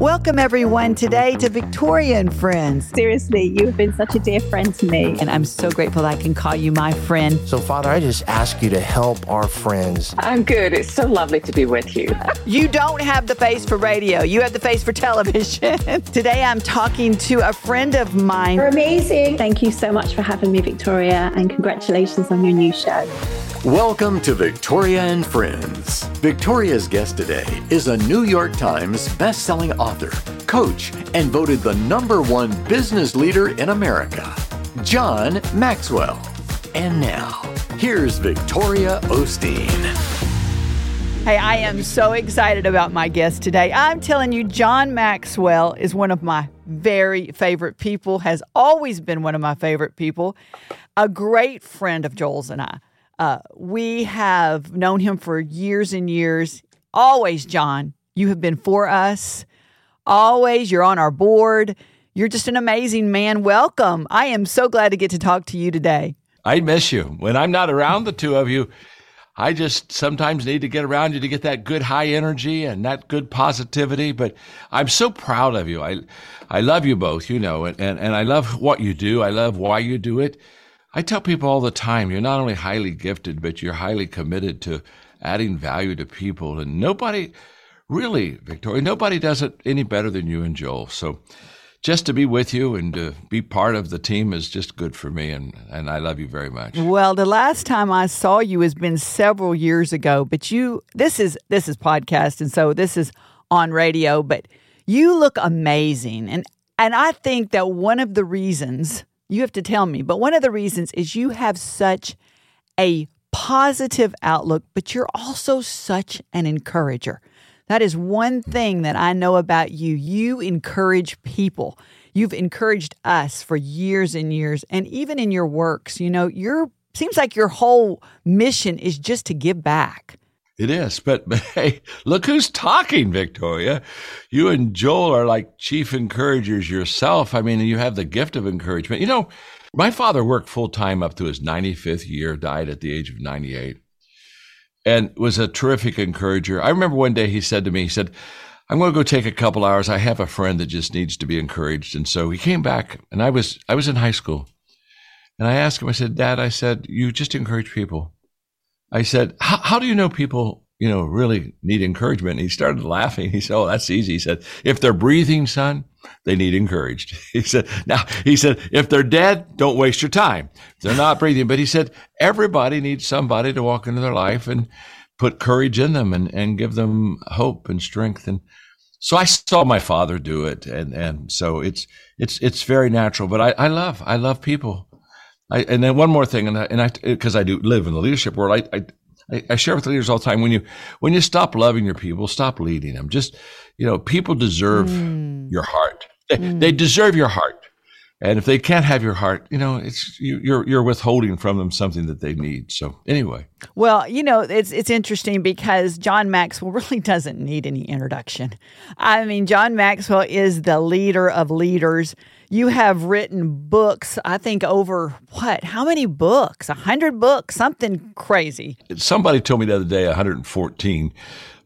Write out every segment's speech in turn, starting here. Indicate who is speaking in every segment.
Speaker 1: Welcome, everyone, today to Victoria and Friends.
Speaker 2: Seriously, you have been such a dear friend to me.
Speaker 1: And I'm so grateful that I can call you my friend.
Speaker 3: So, Father, I just ask you to help our friends.
Speaker 4: I'm good. It's so lovely to be with you.
Speaker 1: you don't have the face for radio, you have the face for television. today, I'm talking to a friend of mine.
Speaker 2: You're amazing. Thank you so much for having me, Victoria, and congratulations on your new show.
Speaker 5: Welcome to Victoria and Friends. Victoria's guest today is a New York Times best-selling author, coach, and voted the number one business leader in America, John Maxwell. And now, here's Victoria Osteen.
Speaker 1: Hey, I am so excited about my guest today. I'm telling you, John Maxwell is one of my very favorite people, has always been one of my favorite people, a great friend of Joel's and I. Uh, we have known him for years and years. Always, John, you have been for us. Always, you're on our board. You're just an amazing man. Welcome. I am so glad to get to talk to you today.
Speaker 6: I miss you. When I'm not around the two of you, I just sometimes need to get around you to get that good high energy and that good positivity. But I'm so proud of you. I, I love you both, you know, and, and, and I love what you do. I love why you do it. I tell people all the time, you're not only highly gifted, but you're highly committed to adding value to people. And nobody, really, Victoria, nobody does it any better than you and Joel. So just to be with you and to be part of the team is just good for me. And, and I love you very much.
Speaker 1: Well, the last time I saw you has been several years ago, but you, this is, this is podcast. And so this is on radio, but you look amazing. And, and I think that one of the reasons you have to tell me. But one of the reasons is you have such a positive outlook, but you're also such an encourager. That is one thing that I know about you. You encourage people. You've encouraged us for years and years. And even in your works, you know, your seems like your whole mission is just to give back.
Speaker 6: It is, but, but hey, look who's talking, Victoria. You and Joel are like chief encouragers yourself. I mean, you have the gift of encouragement. You know, my father worked full time up to his 95th year, died at the age of 98, and was a terrific encourager. I remember one day he said to me, he said, I'm going to go take a couple hours. I have a friend that just needs to be encouraged. And so he came back and I was, I was in high school and I asked him, I said, Dad, I said, you just encourage people. I said, how do you know people, you know, really need encouragement? And he started laughing. He said, Oh, that's easy. He said, if they're breathing, son, they need encouraged. He said, now, he said, if they're dead, don't waste your time. They're not breathing. But he said, everybody needs somebody to walk into their life and put courage in them and, and give them hope and strength. And so I saw my father do it. And, and so it's, it's, it's very natural, but I, I love, I love people. I, and then one more thing, and I, and I, because I do live in the leadership world, I, I, I share with leaders all the time when you, when you stop loving your people, stop leading them. Just, you know, people deserve mm. your heart. They, mm. they deserve your heart. And if they can't have your heart, you know, it's you, you're you're withholding from them something that they need. So anyway,
Speaker 1: well, you know, it's it's interesting because John Maxwell really doesn't need any introduction. I mean, John Maxwell is the leader of leaders. You have written books, I think over what? How many books? A hundred books, something crazy.
Speaker 6: Somebody told me the other day 114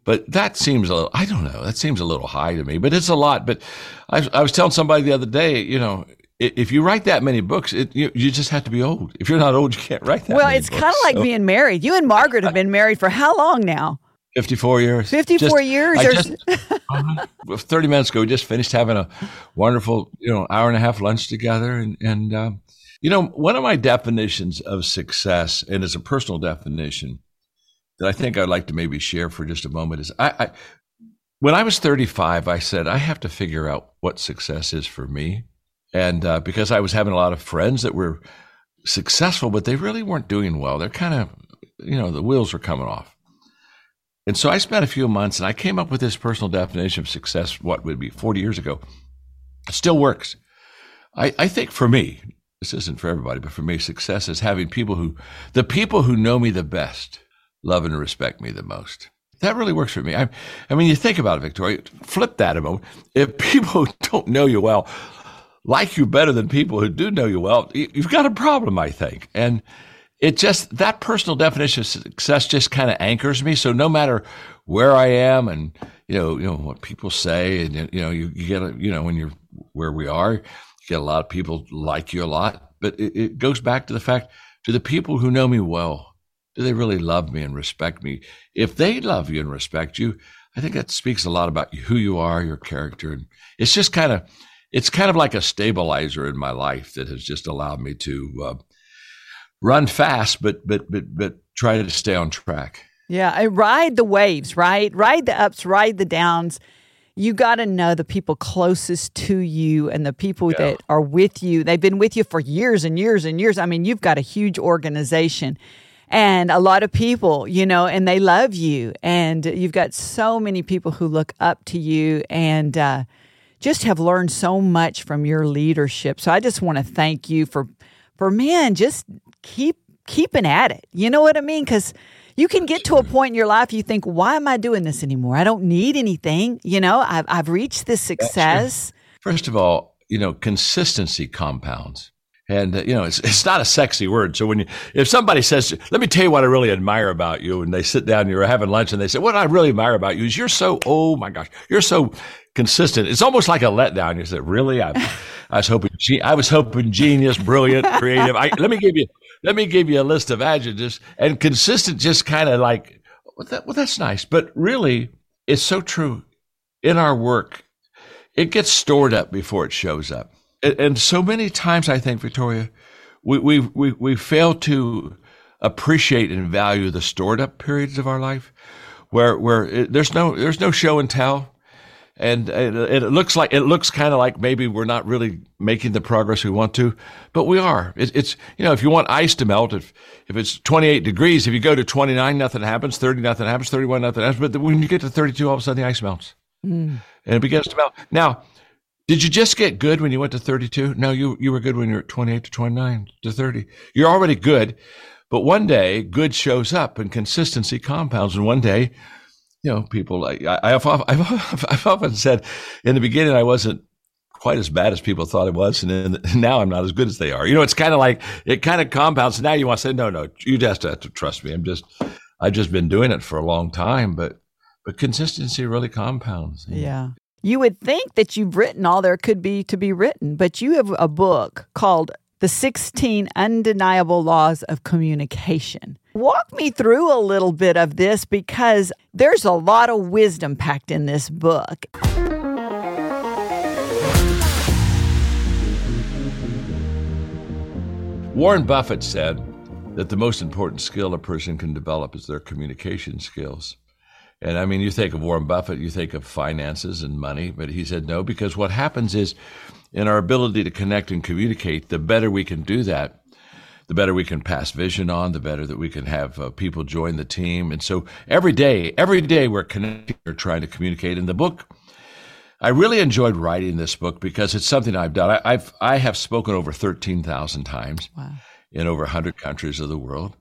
Speaker 6: but that seems a little, I don't know, that seems a little high to me, but it's a lot. But I, I was telling somebody the other day, you know, if you write that many books, it, you, you, just have to be old. If you're not old, you can't write that.
Speaker 1: Well, it's kind of like so. being married. You and Margaret have been married for how long now?
Speaker 6: 54 years.
Speaker 1: 54
Speaker 6: just,
Speaker 1: years.
Speaker 6: Just, uh, 30 minutes ago, we just finished having a wonderful, you know, hour and a half lunch together. And, and um, you know, one of my definitions of success, and it's a personal definition that I think I'd like to maybe share for just a moment, is I, I when I was 35, I said, I have to figure out what success is for me. And uh, because I was having a lot of friends that were successful, but they really weren't doing well. They're kind of, you know, the wheels were coming off. And so I spent a few months and I came up with this personal definition of success, what would be 40 years ago. It still works. I, I think for me, this isn't for everybody, but for me, success is having people who, the people who know me the best, love and respect me the most. That really works for me. I, I mean, you think about it, Victoria, flip that a moment. If people don't know you well, like you better than people who do know you well, you've got a problem, I think. And it just, that personal definition of success just kind of anchors me. So no matter where I am and, you know, you know what people say, and you know, you, you get, a, you know, when you're where we are, you get a lot of people like you a lot. But it, it goes back to the fact: to the people who know me well, do they really love me and respect me? If they love you and respect you, I think that speaks a lot about who you are, your character, and it's just kind of, it's kind of like a stabilizer in my life that has just allowed me to uh, run fast, but but but but try to stay on track.
Speaker 1: Yeah, I ride the waves, right? Ride the ups, ride the downs. You got to know the people closest to you and the people yeah. that are with you. They've been with you for years and years and years. I mean, you've got a huge organization and a lot of people, you know, and they love you. And you've got so many people who look up to you and uh, just have learned so much from your leadership. So I just want to thank you for, for man, just keep keeping at it. You know what I mean? Because you can get to a point in your life you think, why am I doing this anymore? I don't need anything. You know, I've, I've reached this success.
Speaker 6: First of all, you know, consistency compounds. And uh, you know, it's it's not a sexy word. So when you, if somebody says, "Let me tell you what I really admire about you," and they sit down, you're having lunch, and they say, "What I really admire about you is you're so oh my gosh, you're so consistent." It's almost like a letdown. You say, "Really? I, I was hoping, I was hoping, genius, brilliant, creative." I, let me give you let me give you a list of adjectives. And consistent just kind of like, well, that, well, that's nice. But really, it's so true. In our work, it gets stored up before it shows up. And, and so many times, I think, Victoria, we, we, we, we fail to appreciate and value the stored up periods of our life where, where it, there's no, there's no show and tell and it, it looks like it looks kind of like maybe we're not really making the progress we want to, but we are. It, it's you know if you want ice to melt, if if it's 28 degrees, if you go to 29, nothing happens. 30, nothing happens. 31, nothing happens. But when you get to 32, all of a sudden the ice melts, mm. and it begins to melt. Now, did you just get good when you went to 32? No, you you were good when you were 28 to 29 to 30. You're already good, but one day good shows up and consistency compounds, and one day you know, people like I, have I've, I've often said in the beginning I wasn't quite as bad as people thought it was, and now I'm not as good as they are. You know, it's kind of like it kind of compounds. Now you want to say, no, no, you just have to trust me. I'm just, I've just been doing it for a long time, but but consistency really compounds.
Speaker 1: Yeah. You would think that you've written all there could be to be written, but you have a book called The 16 Undeniable Laws of Communication. Walk me through a little bit of this because there's a lot of wisdom packed in this book.
Speaker 6: Warren Buffett said that the most important skill a person can develop is their communication skills. And I mean, you think of Warren Buffett, you think of finances and money, but he said no, because what happens is in our ability to connect and communicate, the better we can do that, the better we can pass vision on, the better that we can have uh, people join the team. And so every day, every day we're connecting, we're trying to communicate. In the book, I really enjoyed writing this book because it's something I've done. I, have I have spoken over thirteen thousand times wow. in over hundred countries of the world,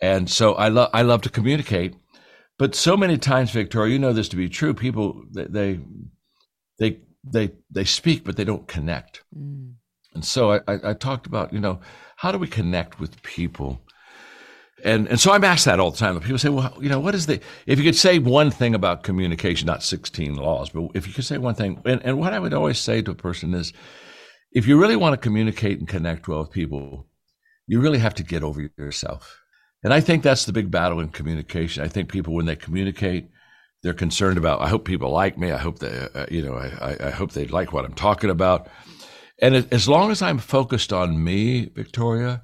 Speaker 6: and so I love I love to communicate. But so many times, Victoria, you know this to be true. People they they they they, they speak, but they don't connect. Mm. And so I, I, I talked about you know how do we connect with people? And and so I'm asked that all the time. People say, well, you know, what is the if you could say one thing about communication, not 16 laws, but if you could say one thing, and, and what I would always say to a person is, if you really want to communicate and connect well with people, you really have to get over yourself. And I think that's the big battle in communication. I think people, when they communicate, they're concerned about. I hope people like me. I hope they, uh, you know, I, I hope they like what I'm talking about. And as long as I'm focused on me, Victoria,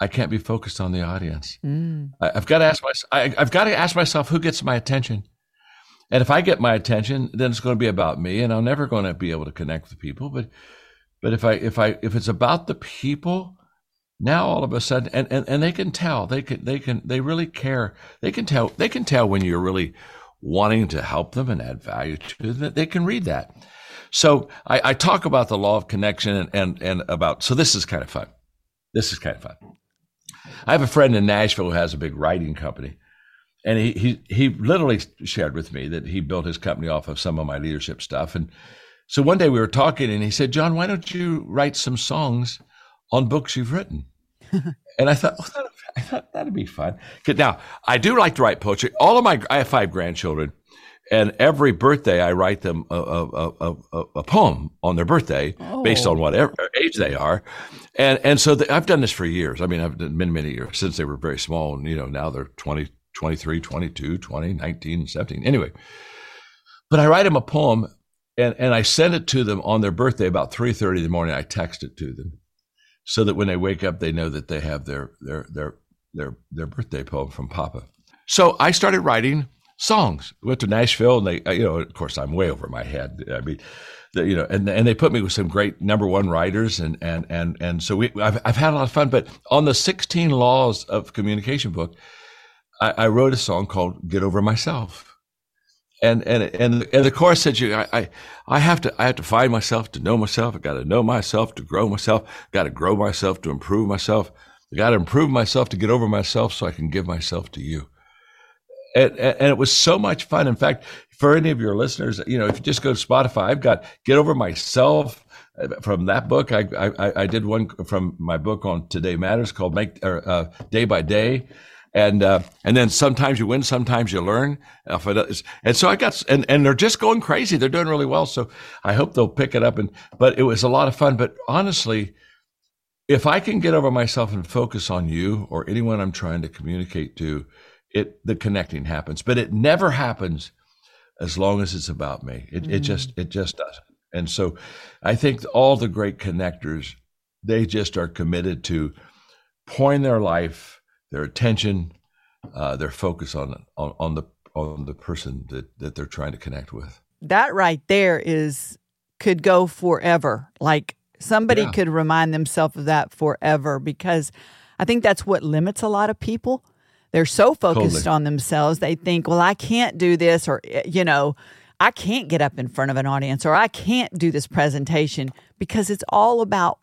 Speaker 6: I can't be focused on the audience. Mm. I, have got to ask myself. I've got to ask myself who gets my attention. And if I get my attention, then it's going to be about me, and I'm never going to be able to connect with people. But, but if I if I if it's about the people, now all of a sudden, and, and, and they can tell, they can they can they really care. They can tell they can tell when you're really wanting to help them and add value to them. They can read that. So I, I talk about the law of connection and, and, and about, so this is kind of fun. This is kind of fun. I have a friend in Nashville who has a big writing company. And he, he, he literally shared with me that he built his company off of some of my leadership stuff. And so one day we were talking and he said, John, why don't you write some songs on books you've written? and I thought, oh, well, I thought that'd be fun. Now, I do like to write poetry. All of my, I have five grandchildren And every birthday, I write them a, a, a, a, poem on their birthday oh. based on oh. whatever age they are. And, and so the, I've done this for years. I mean, I've done many, many years since they were very small. And, you know, now they're 20, 23, 22, 20, 19, 17. Anyway, but I write them a poem and, and I send it to them on their birthday about 3.30 in the morning. I text it to them so that when they wake up, they know that they have their, their, their, their, their birthday poem from Papa. So I started writing songs. Went to Nashville, and they, uh, you know, of course, I'm way over my head. I mean, the, you know, and and they put me with some great number one writers, and and and and so we, I've I've had a lot of fun. But on the 16 Laws of Communication book, I, I wrote a song called "Get Over Myself." And, and and and the chorus said, "You, I, I, I have to, I have to find myself to know myself. I got to know myself to grow myself. Got to grow myself to improve myself. I got to improve myself to get over myself, so I can give myself to you." And, and it was so much fun. In fact, for any of your listeners, you know, if you just go to Spotify, I've got Get Over Myself uh, from that book. I, I, I did one from my book on Today Matters called Make or, uh, Day by Day. And, uh, and then sometimes you win, sometimes you learn. And so I got, and, and they're just going crazy. They're doing really well. So I hope they'll pick it up. And, but it was a lot of fun. But honestly, if I can get over myself and focus on you or anyone I'm trying to communicate to, it the connecting happens, but it never happens as long as it's about me. It, mm. it just it just doesn't. And so, I think all the great connectors they just are committed to pouring their life, their attention, uh, their focus on, on on the on the person that that they're trying to connect with.
Speaker 1: That right there is could go forever. Like somebody yeah. could remind themselves of that forever because I think that's what limits a lot of people they're so focused totally. on themselves, they think, well, I can't do this, or, eh, you know, I can't get up in front of an audience, or I can't do this presentation because it's all about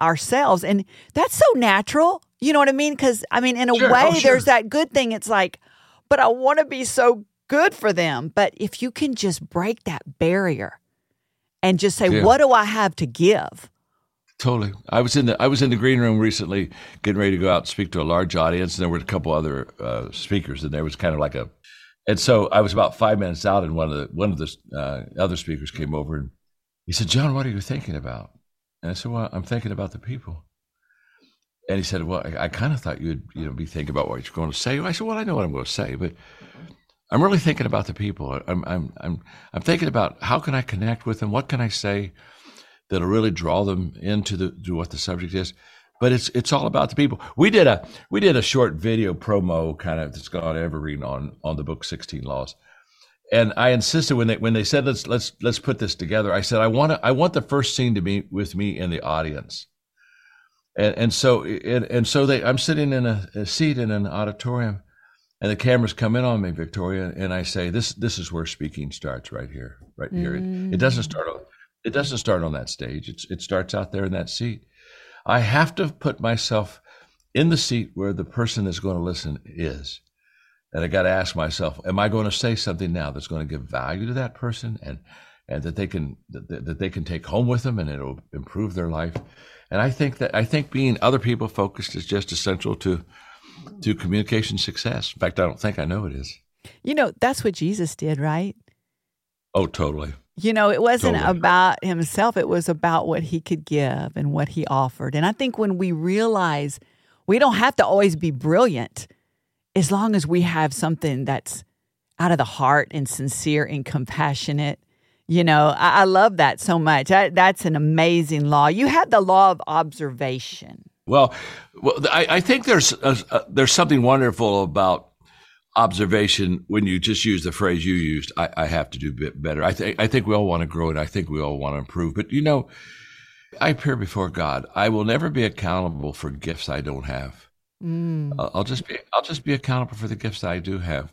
Speaker 1: ourselves. And that's so natural. You know what I mean? Because, I mean, in a sure. way, oh, sure. there's that good thing. It's like, but I want to be so good for them. But if you can just break that barrier and just say, yeah. what do I have to give?
Speaker 6: Totally. I was in the I was in the green room recently, getting ready to go out and speak to a large audience, and there were a couple other uh, speakers, and there was kind of like a, and so I was about five minutes out, and one of the one of the uh, other speakers came over and he said, "John, what are you thinking about?" And I said, "Well, I'm thinking about the people." And he said, "Well, I, I kind of thought you'd you know be thinking about what you're going to say." I said, "Well, I know what I'm going to say, but." I'm really thinking about the people. I'm, I'm, I'm, I'm thinking about how can I connect with them? What can I say? That'll really draw them into the to what the subject is. But it's it's all about the people. We did a we did a short video promo kind of that's gone evergreen on on the book Sixteen Laws, and I insisted when they when they said let's let's let's put this together. I said I want to I want the first scene to be with me in the audience, and and so and, and so they I'm sitting in a, a seat in an auditorium, and the cameras come in on me, Victoria, and I say this this is where speaking starts right here, right here. Mm. It, it, doesn't start on it doesn't start on that stage. It's, it starts out there in that seat. I have to put myself in the seat where the person that's going to listen is. And I got to ask myself, am I going to say something now that's going to give value to that person and, and that they can, that, that they can take home with them and it'll improve their life? And I think that, I think being other people focused is just essential to, to communication success. In fact, I don't think I know it is.
Speaker 1: You know, that's what Jesus did, right?
Speaker 6: Oh, totally.
Speaker 1: You know, it wasn't totally. about himself, it was about what he could give and what he offered. And I think when we realize we don't have to always be brilliant, as long as we have something that's out of the heart and sincere and compassionate. You know, I, I love that so much. I, that's an amazing law. You had the law of observation.
Speaker 6: Well, well I, I think there's a, a, there's something wonderful about observation when you just use the phrase you used I, I have to do a bit better. I think i think we all want to grow and i think we all want to improve. But you know i appear before god. I will never be accountable for gifts i don't have. Mm. i'll just be i'll just be accountable for the gifts that i do have.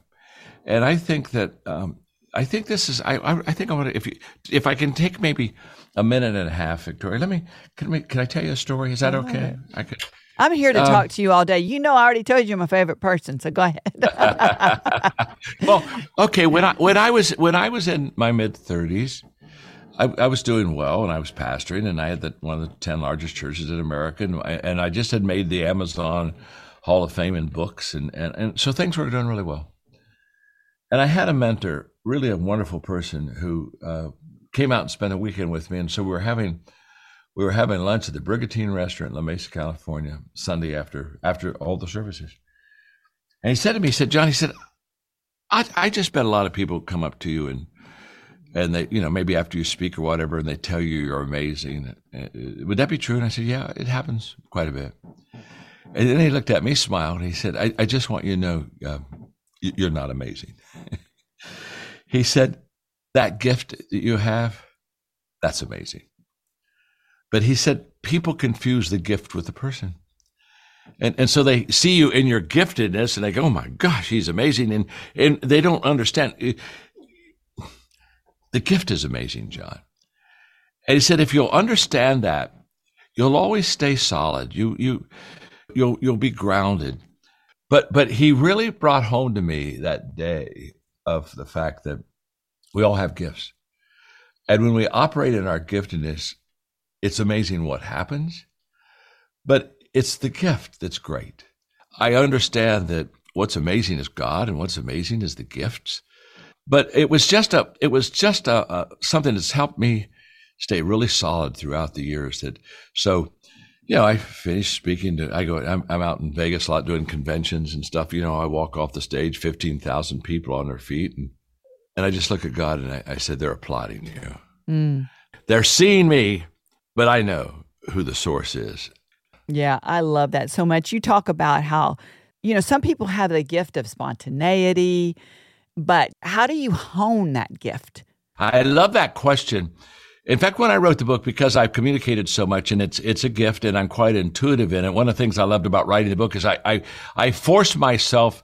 Speaker 6: And i think that um, i think this is i i, I think i want to if you if i can take maybe a minute and a half victoria let me can, we, can i tell you a story? Is that okay? i could
Speaker 1: I'm here to um, talk to you all day. You know, I already told you I'm my favorite person, so go ahead.
Speaker 6: well, okay. When I when I was when I was in my mid 30s, I, I, was doing well, and I was pastoring, and I had the, one of the ten largest churches in America, and I, and I just had made the Amazon Hall of Fame in books, and, and and so things were doing really well. And I had a mentor really a wonderful person who uh, came out and spent a weekend with me, and so we were having we were having lunch at the Brigantine Restaurant in La Mesa, California, Sunday after after all the services. And he said to me, he said, John, he said, I, I just bet a lot of people come up to you and and they, you know, maybe after you speak or whatever, and they tell you you're amazing. Uh, would that be true? And I said, yeah, it happens quite a bit. And then he looked at me, smiled, and he said, I, I just want you to know uh, you're not amazing. he said, that gift that you have, that's amazing. But he said, people confuse the gift with the person. And, and so they see you in your giftedness and they go, oh my gosh, he's amazing. And, and they don't understand. Uh, the gift is amazing, John. And he said, if you'll understand that, you'll always stay solid. You, you, you'll, you'll be grounded. But, but he really brought home to me that day of the fact that we all have gifts. And when we operate in our giftedness, it's amazing what happens. But it's the gift that's great. I understand that what's amazing is God and what's amazing is the gifts. But it was just a, it was just a, a something that's helped me stay really solid throughout the years. That so, you know, I finished speaking to, I go, I'm, I'm out in Vegas a lot doing conventions and stuff. You know, I walk off the stage, 15,000 people on their feet. And, and I just look at God and I, I said, they're applauding you. Mm. They're seeing me, but I know who the source is.
Speaker 1: Yeah, I love that so much. You talk about how, you know, some people have the gift of spontaneity, but how do you hone that gift?
Speaker 6: I love that question. In fact, when I wrote the book, because I've communicated so much and it's it's a gift and I'm quite intuitive in it, one of the things I loved about writing the book is I I, I forced myself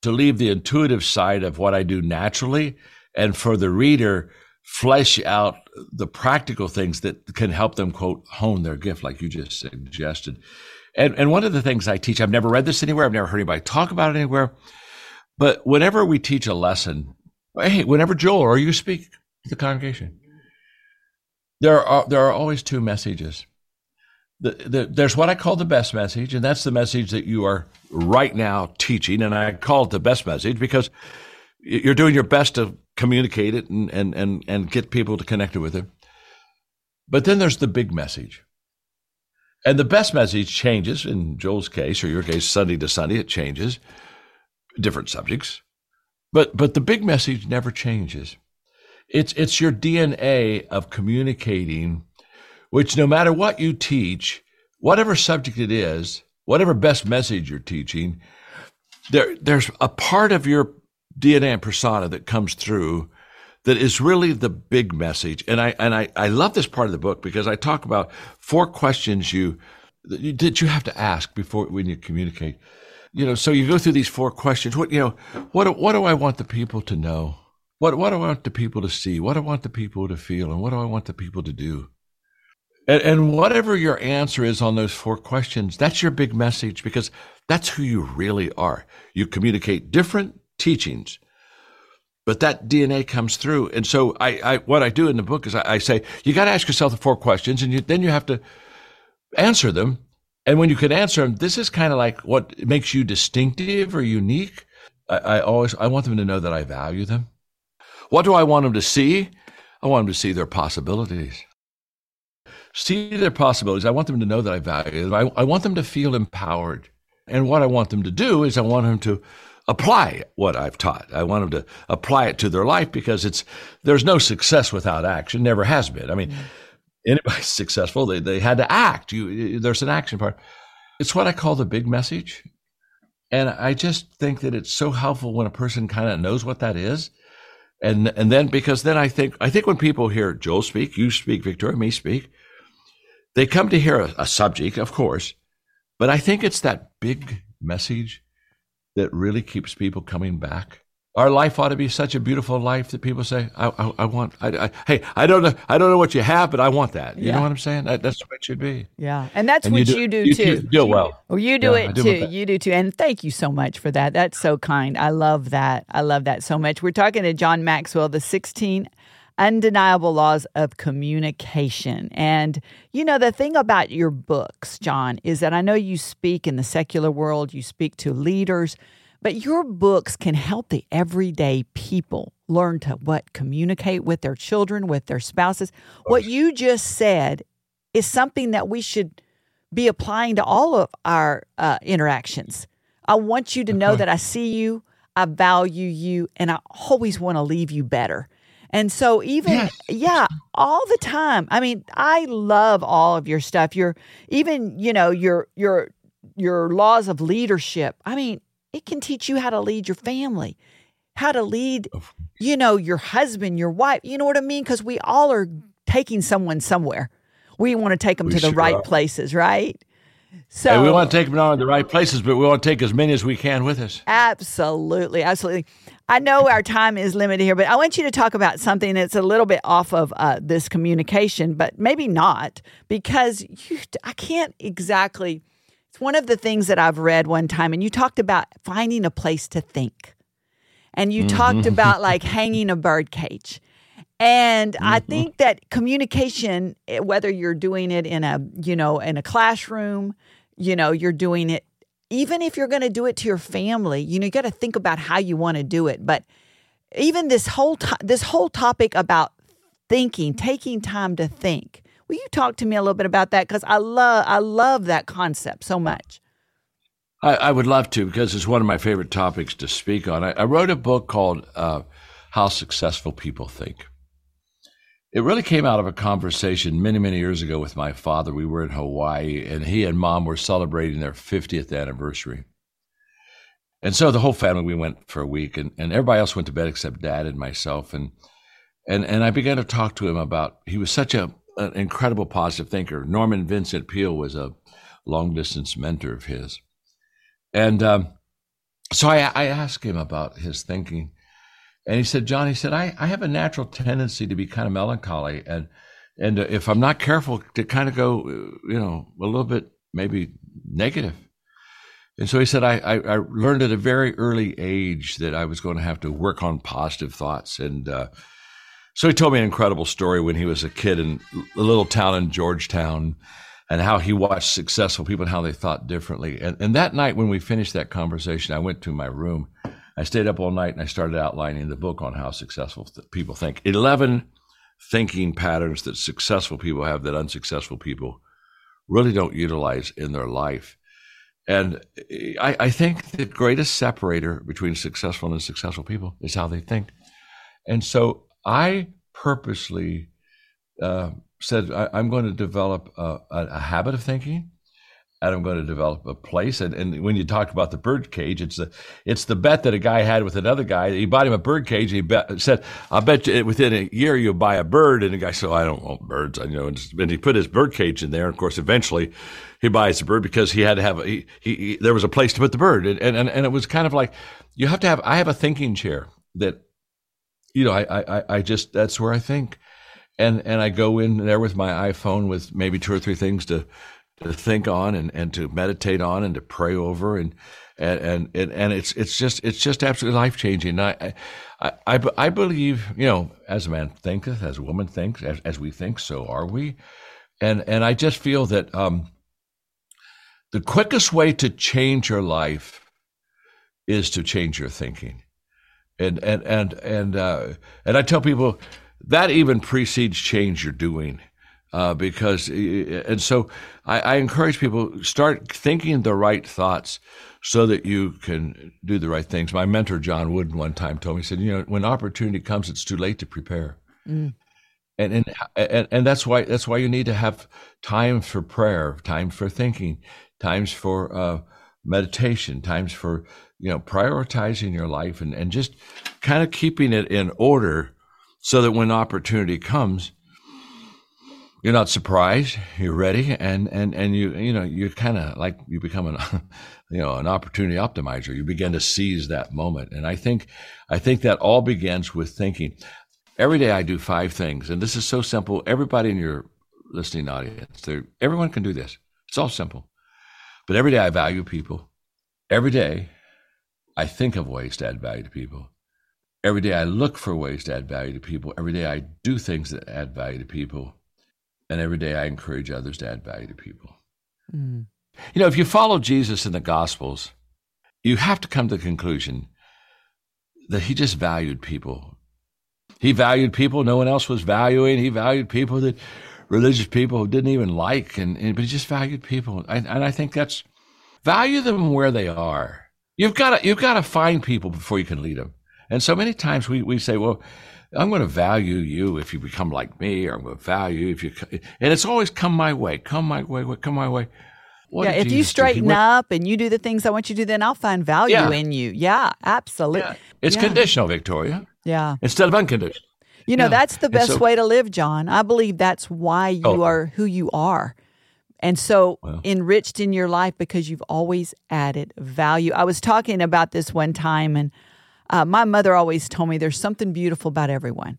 Speaker 6: to leave the intuitive side of what I do naturally and for the reader flesh out the practical things that can help them quote hone their gift like you just suggested and and one of the things i teach i've never read this anywhere i've never heard anybody talk about it anywhere but whenever we teach a lesson hey whenever joel or you speak to the congregation there are there are always two messages the, the, there's what I call the best message, and that's the message that you are right now teaching. And I call it the best message because you're doing your best to communicate it and, and, and, and get people to connect with it. But then there's the big message. And the best message changes in Joel's case, or your case, Sunday to Sunday, it changes, different subjects. But, but the big message never changes. It's, it's your DNA of communicating, which no matter what you teach, whatever subject it is, whatever best message you're teaching, there, there's a part of your DNA and persona that comes through that is really the big message. And I and I, I love this part of the book because I talk about four questions you that you have to ask before when you communicate. You know, so you go through these four questions. What you know, what what do I want the people to know? What what do I want the people to see? What do I want the people to feel? And what do I want the people to do? And, and whatever your answer is on those four questions, that's your big message because that's who you really are. You communicate different teachings but that DNA comes through. And so I, I what I do in the book is I, I say you got to ask yourself the four questions, and you, then you have to answer them. And when you can answer them, this is kind of like what makes you distinctive or unique. I, I always I want them to know that I value them. What do I want them to see? I want them to see their possibilities. See their possibilities. I want them to know that I value them. I, I want them to feel empowered. And what I want them to do is I want them to apply what I've taught. I want them to apply it to their life because it's there's no success without action. Never has been. I mean, mm-hmm. anybody's successful, they they had to act. You there's an action part. It's what I call the big message. And I just think that it's so helpful when a person kind of knows what that is. And and then because then I think I think when people hear Joel speak, you speak, Victoria, me speak, they come to hear a, a subject, of course, but I think it's that big message that really keeps people coming back. Our life ought to be such a beautiful life that people say, "I, I, I want." I, I, hey, I don't know, I don't know what you have, but I want that. You yeah. know what I'm saying? That, that's what it should be.
Speaker 1: Yeah, and that's and what you do, you do
Speaker 6: you
Speaker 1: too.
Speaker 6: do well.
Speaker 1: Well, you do yeah, it do too. You do too. And thank you so much for that. That's so kind. I love that. I love that so much. We're talking to John Maxwell, the 16 undeniable laws of communication. And, you know, the thing about your books, John, is that I know you speak in the secular world, you speak to leaders, but your books can help the everyday people learn to what communicate with their children, with their spouses. What you just said is something that we should be applying to all of our uh, interactions. I want you to know that I see you, I value you, and I always want to leave you better. And so, even,
Speaker 6: Yes.
Speaker 1: yeah, all the time. I mean, I love all of your stuff. Your, even, you know, your, your, your laws of leadership. I mean, it can teach you how to lead your family, how to lead, you know, your husband, your wife. You know what I mean? Because we all are taking someone somewhere. We want to take them
Speaker 6: We
Speaker 1: to the
Speaker 6: sure
Speaker 1: right
Speaker 6: are.
Speaker 1: places, right? So
Speaker 6: And we want to take them down to the right places, but we want to take as many as we can with us.
Speaker 1: Absolutely, absolutely. I know our time is limited here, but I want you to talk about something that's a little bit off of uh, this communication, but maybe not because you, I can't exactly. It's one of the things that I've read one time, and you talked about finding a place to think, and you talked about like hanging a bird cage. And I think that communication, eh, whether you're doing it in a, you know, in a classroom, you know, you're doing it, even if you're going to do it to your family, you know, you got to think about how you want to do it. But even this whole to- this whole topic about thinking, taking time to think. Will you talk to me a little bit about that? Because I love I love that concept so much.
Speaker 6: I, I would love to because it's one of my favorite topics to speak on. I, I wrote a book called uh, How Successful People Think. It really came out of a conversation many, many years ago with my father. We were in Hawaii, and he and mom were celebrating their 50th anniversary. And so the whole family, we went for a week, and, and everybody else went to bed except dad and myself. And, and, and I began to talk to him about, he was such a, an incredible positive thinker. Norman Vincent Peale was a long distance mentor of his. And um, so I, I asked him about his thinking. And he said, John, he said, I, I have a natural tendency to be kind of melancholy. And, and if I'm not careful, to kind of go, you know, a little bit maybe negative. And so he said, I, I, I learned at a very early age that I was going to have to work on positive thoughts. And uh, so he told me an incredible story when he was a kid in a little town in Georgetown and how he watched successful people and how they thought differently. And, and that night, when we finished that conversation, I went to my room. I stayed up all night and I started outlining the book on how successful th- people think. 11 thinking patterns that successful people have that unsuccessful people really don't utilize in their life. And I, I think the greatest separator between successful and unsuccessful people is how they think. And so I purposely uh, said, I, I'm going to develop a, a, a habit of thinking and I'm going to develop a place. And, and when you talk about the bird cage, it's the it's the bet that a guy had with another guy. He bought him a bird cage. He bet, said, "I bet you within a year you'll buy a bird." And the guy said, "I don't want birds." I you know. And, and he put his bird cage in there. And of course, eventually, he buys the bird because he had to have a, he, he, he there was a place to put the bird. And, and and it was kind of like you have to have. I have a thinking chair that, you know, I I I just that's where I think. And and I go in there with my iPhone with maybe two or three things to to think on and, and to meditate on and to pray over and and and and it's it's just it's just absolutely life changing. I, I I I believe you know as a man thinketh, as a woman thinks, as, as we think, so are we. And and I just feel that um, the quickest way to change your life is to change your thinking. And and and and uh, and I tell people that even precedes change you're doing uh, because and so I, I encourage people start thinking the right thoughts so that you can do the right things. My mentor John Wooden one time told me he said, you know, when opportunity comes, it's too late to prepare. And, and and and that's why that's why you need to have time for prayer, time for thinking, times for uh, meditation, times for you know prioritizing your life and and just kind of keeping it in order so that when opportunity comes, you're not surprised? You're ready? And and and you you know you kind of like you become an you know an opportunity optimizer. You begin to seize that moment. And i think i think that all begins with thinking. Every day i do five things and this is so simple. Everybody in your listening audience everyone can do this. It's all simple. But every day i value people. Every day i think of ways to add value to people. Every day i look for ways to add value to people. Every day i do things that add value to people and every day I encourage others to add value to people. Mm. You know, if you follow Jesus in the Gospels, you have to come to the conclusion that he just valued people. He valued people no one else was valuing. He valued people that religious people didn't even like, and, and but he just valued people. And, and I think that's value them where they are. You've got to you've got to find people before you can lead them. And so many times we, we say, well, I'm going to value you if you become like me, or I'm going to value you if you, and it's always come my way, come my way, come my way.
Speaker 1: What yeah, if Jesus you straighten went, up and you do the things I want you to do, then I'll find value yeah. in you. Yeah, absolutely. Yeah.
Speaker 6: It's
Speaker 1: yeah.
Speaker 6: conditional, Victoria.
Speaker 1: Yeah.
Speaker 6: Instead of unconditional.
Speaker 1: You know, that's the best so, way to live, John. I believe that's why you oh. are who you are. And so well. enriched in your life because you've always added value. I was talking about this one time, and uh, my mother always told me there's something beautiful about everyone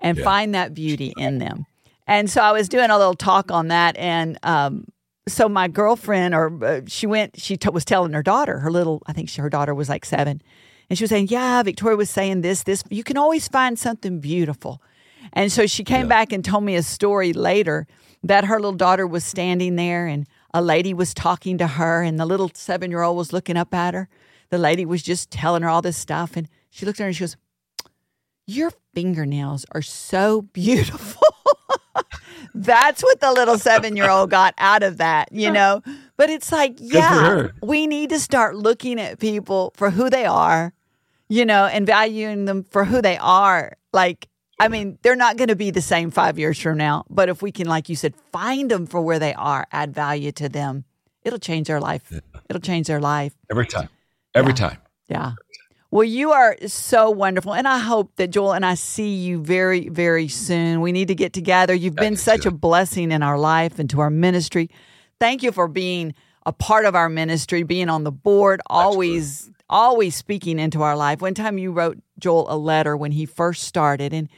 Speaker 1: and find that beauty in them. And so I was doing a little talk on that, and um, so my girlfriend or uh, she went she t- was telling her daughter her little i think she, her daughter was like seven and she was saying yeah victoria was saying this this you can always find something beautiful and so she came yeah. back and told me a story later that her little daughter was standing there and a lady was talking to her and the little seven year old was looking up at her the lady was just telling her all this stuff and she looked at her and she goes your fingernails are so beautiful that's what the little seven year old got out of that, you know? But it's like, yeah, we need to start looking at people for who they are, you know, and valuing them for who they are. Like, I mean, they're not going to be the same five years from now, but if we can, like you said, find them for where they are, add value to them, it'll change their life. It'll change their life.
Speaker 6: Every time. Every
Speaker 1: yeah.
Speaker 6: time.
Speaker 1: Yeah. Well, you are so wonderful. And I hope that Joel and I see you very, very soon. We need to get together. You've been such a blessing in our life and to our ministry. Thank you for being a part of our ministry, being on the board, always, Absolutely. always speaking into our life. One time you wrote Joel a letter when he first started. And,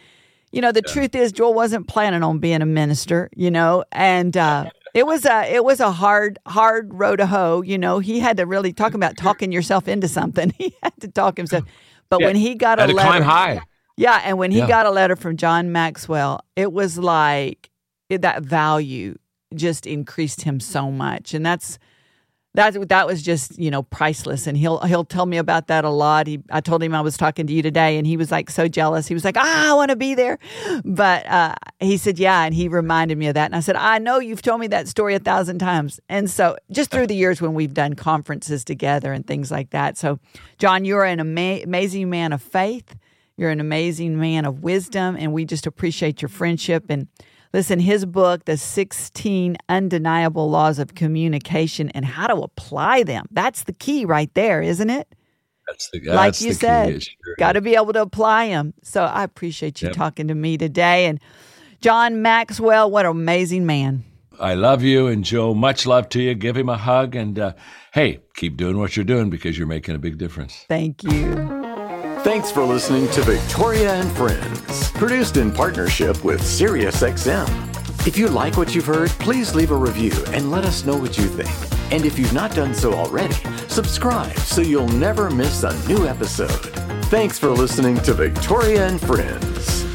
Speaker 1: you know, the yeah. truth is, Joel wasn't planning on being a minister, you know, and, uh, it was a it was a hard hard road to hoe. You know, he had to really talk about talking yourself into something. He had to talk himself. But yeah, when he got a letter,
Speaker 6: high.
Speaker 1: Yeah, and when he yeah. got a letter from John Maxwell, it was like it, that value just increased him so much, and that's that that was just you know priceless. And he'll he'll tell me about that a lot. He i told him i was talking to you today and he was like so jealous. He was like ah i want to be there. But uh, he said yeah and he reminded me of that. And i said i know you've told me that story a thousand times. And so just through the years when we've done conferences together and things like that. So john you're an ama- amazing man of faith. You're an amazing man of wisdom and we just appreciate your friendship. And Listen, his book, The 16 Undeniable Laws of Communication and How to Apply Them. That's the key right there, isn't it?
Speaker 6: That's the
Speaker 1: guy.
Speaker 6: Like
Speaker 1: you said, sure got to be able to apply them. So I appreciate you yep. talking to me today. And John Maxwell, what an amazing man.
Speaker 6: I love you. And Joe, much love to you. Give him a hug. And uh, hey, keep doing what you're doing because you're making a big difference.
Speaker 1: Thank you.
Speaker 5: Thanks for listening to Victoria and Friends, produced in partnership with SiriusXM. If you like what you've heard, please leave a review and let us know what you think. And if you've not done so already, subscribe so you'll never miss a new episode. Thanks for listening to Victoria and Friends.